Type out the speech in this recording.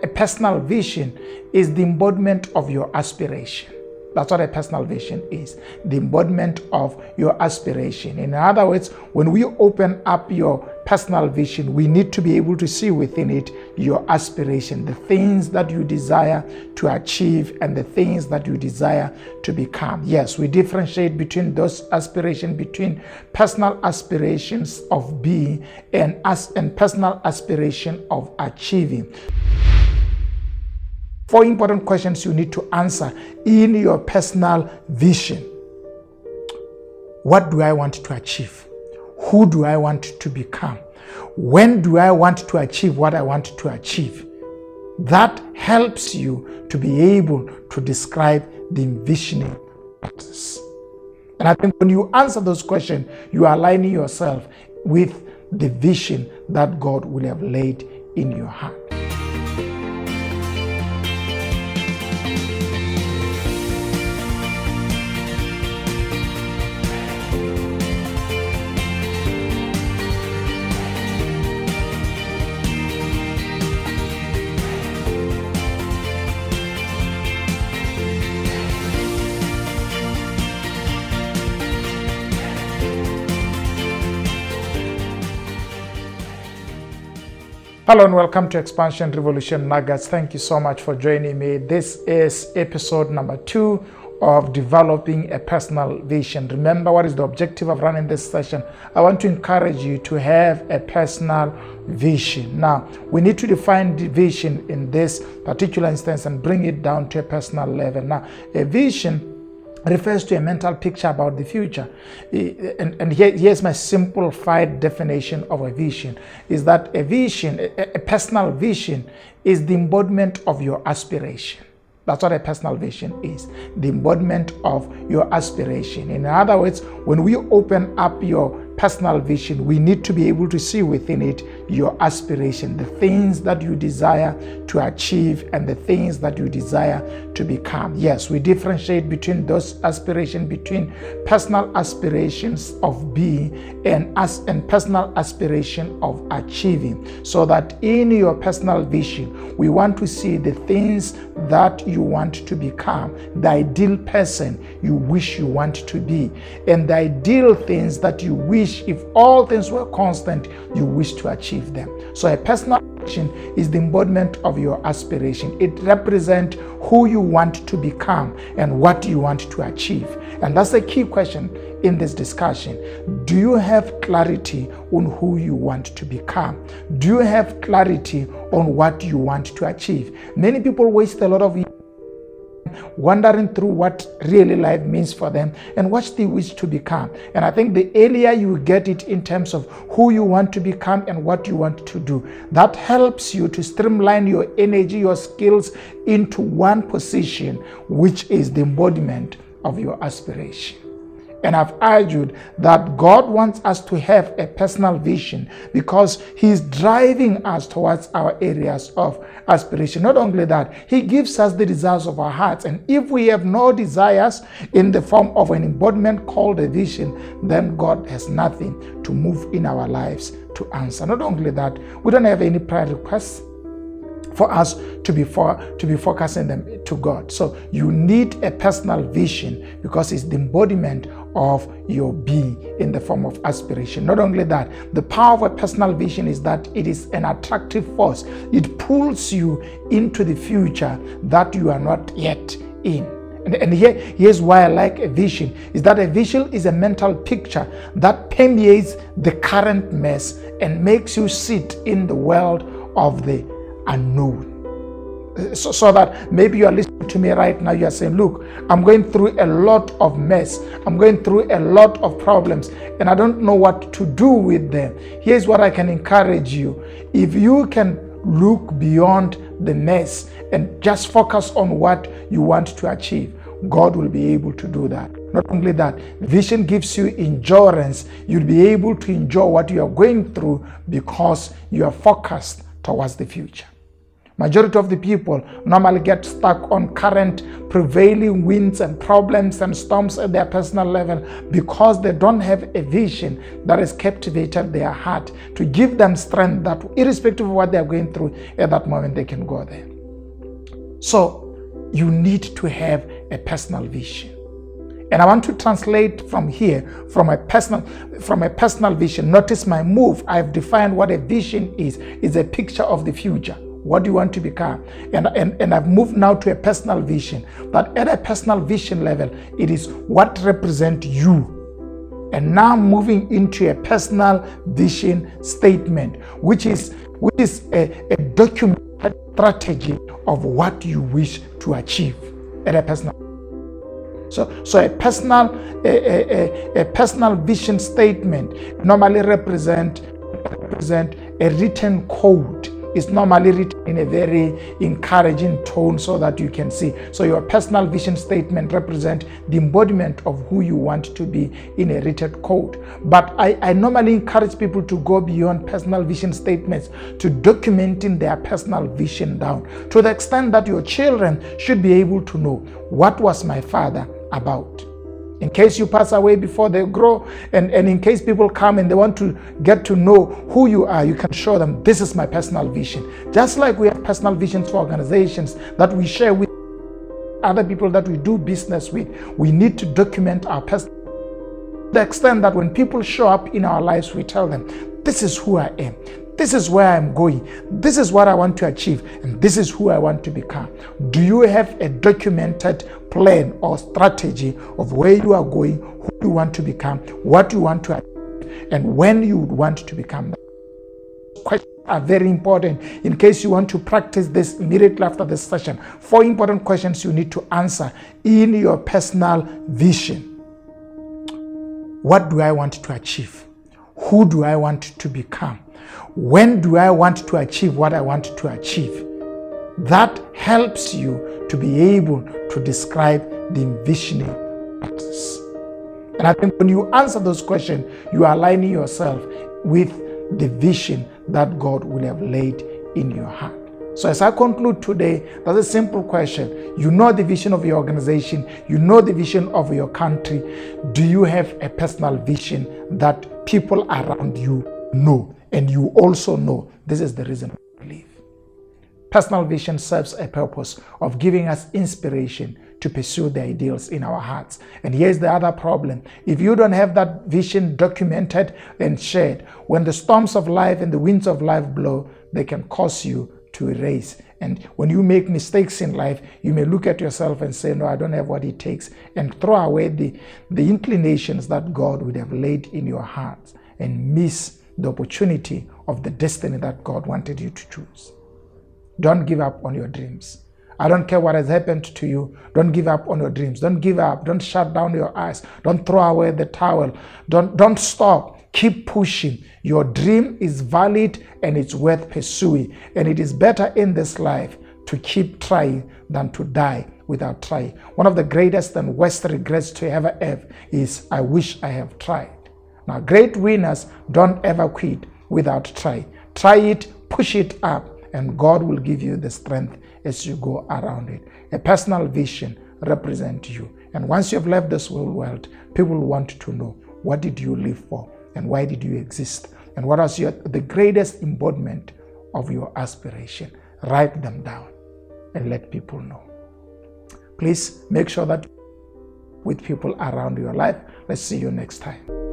A personal vision is the embodiment of your aspiration. That's what a personal vision is the embodiment of your aspiration. In other words, when we open up your personal vision, we need to be able to see within it your aspiration, the things that you desire to achieve, and the things that you desire to become. Yes, we differentiate between those aspirations, between personal aspirations of being and, as, and personal aspiration of achieving. Four important questions you need to answer in your personal vision. What do I want to achieve? Who do I want to become? When do I want to achieve what I want to achieve? That helps you to be able to describe the envisioning process. And I think when you answer those questions, you are aligning yourself with the vision that God will have laid in your heart. Hello and welcome to Expansion Revolution Nuggets. Thank you so much for joining me. This is episode number two of developing a personal vision. Remember, what is the objective of running this session? I want to encourage you to have a personal vision. Now, we need to define the vision in this particular instance and bring it down to a personal level. Now, a vision refers to a mental picture about the future. And, and here, here's my simplified definition of a vision is that a vision, a, a personal vision, is the embodiment of your aspiration. That's what a personal vision is the embodiment of your aspiration. In other words, when we open up your personal vision, we need to be able to see within it your aspiration, the things that you desire to achieve and the things that you desire to become. Yes, we differentiate between those aspirations, between personal aspirations of being and as and personal aspiration of achieving. So that in your personal vision, we want to see the things that you want to become, the ideal person you wish you want to be, and the ideal things that you wish wish, if all things were constant, you wish to achieve them. So a personal action is the embodiment of your aspiration. It represents who you want to become and what you want to achieve. And that's the key question in this discussion. Do you have clarity on who you want to become? Do you have clarity on what you want to achieve? Many people waste a lot of wondering through what really life means for them and what they wish to become. And I think the earlier you get it in terms of who you want to become and what you want to do, that helps you to streamline your energy, your skills into one position, which is the embodiment of your aspiration. And I've argued that God wants us to have a personal vision because He's driving us towards our areas of aspiration. Not only that, He gives us the desires of our hearts. And if we have no desires in the form of an embodiment called a vision, then God has nothing to move in our lives to answer. Not only that, we don't have any prayer requests for us to be for, to be focusing them to God. So you need a personal vision because it's the embodiment of your being in the form of aspiration. Not only that, the power of a personal vision is that it is an attractive force. It pulls you into the future that you are not yet in. And, and here, here's why I like a vision is that a vision is a mental picture that permeates the current mess and makes you sit in the world of the unknown. So, so, that maybe you are listening to me right now, you are saying, Look, I'm going through a lot of mess, I'm going through a lot of problems, and I don't know what to do with them. Here's what I can encourage you if you can look beyond the mess and just focus on what you want to achieve, God will be able to do that. Not only that, vision gives you endurance. You'll be able to enjoy what you are going through because you are focused towards the future. Majority of the people normally get stuck on current prevailing winds and problems and storms at their personal level because they don't have a vision that has captivated their heart to give them strength that irrespective of what they are going through at that moment they can go there. So you need to have a personal vision. And I want to translate from here from a personal from a personal vision. Notice my move. I've defined what a vision is. It's a picture of the future. What do you want to become? And, and, and I've moved now to a personal vision. But at a personal vision level, it is what represents you. And now moving into a personal vision statement, which is which is a, a documented strategy of what you wish to achieve at a personal so, so a personal, a, a, a, personal vision statement normally represent represent a written code. It's normally written in a very encouraging tone so that you can see. So your personal vision statement represent the embodiment of who you want to be in a written code. But I, I normally encourage people to go beyond personal vision statements to documenting their personal vision down to the extent that your children should be able to know what was my father about. In case you pass away before they grow, and, and in case people come and they want to get to know who you are, you can show them this is my personal vision. Just like we have personal visions for organizations that we share with other people that we do business with, we need to document our personal the extent that when people show up in our lives, we tell them, This is who I am. This is where I'm going. This is what I want to achieve. And this is who I want to become. Do you have a documented plan or strategy of where you are going, who you want to become, what you want to achieve, and when you would want to become that? Questions are very important in case you want to practice this immediately after this session. Four important questions you need to answer in your personal vision. What do I want to achieve? Who do I want to become? When do I want to achieve what I want to achieve? That helps you to be able to describe the envisioning process. And I think when you answer those questions, you are aligning yourself with the vision that God will have laid in your heart. So, as I conclude today, that's a simple question. You know the vision of your organization, you know the vision of your country. Do you have a personal vision that people around you know? And you also know this is the reason I believe. Personal vision serves a purpose of giving us inspiration to pursue the ideals in our hearts. And here's the other problem. If you don't have that vision documented and shared, when the storms of life and the winds of life blow, they can cause you to erase. And when you make mistakes in life, you may look at yourself and say, No, I don't have what it takes, and throw away the, the inclinations that God would have laid in your heart and miss the opportunity of the destiny that God wanted you to choose. Don't give up on your dreams. I don't care what has happened to you. Don't give up on your dreams. Don't give up. Don't shut down your eyes. Don't throw away the towel. Don't, don't stop. Keep pushing. Your dream is valid and it's worth pursuing. And it is better in this life to keep trying than to die without trying. One of the greatest and worst regrets to ever have is I wish I have tried. Now, great winners don't ever quit without try. Try it, push it up, and God will give you the strength as you go around it. A personal vision represents you. And once you have left this world, people want to know what did you live for and why did you exist and what was your, the greatest embodiment of your aspiration. Write them down and let people know. Please make sure that with people around your life. Let's see you next time.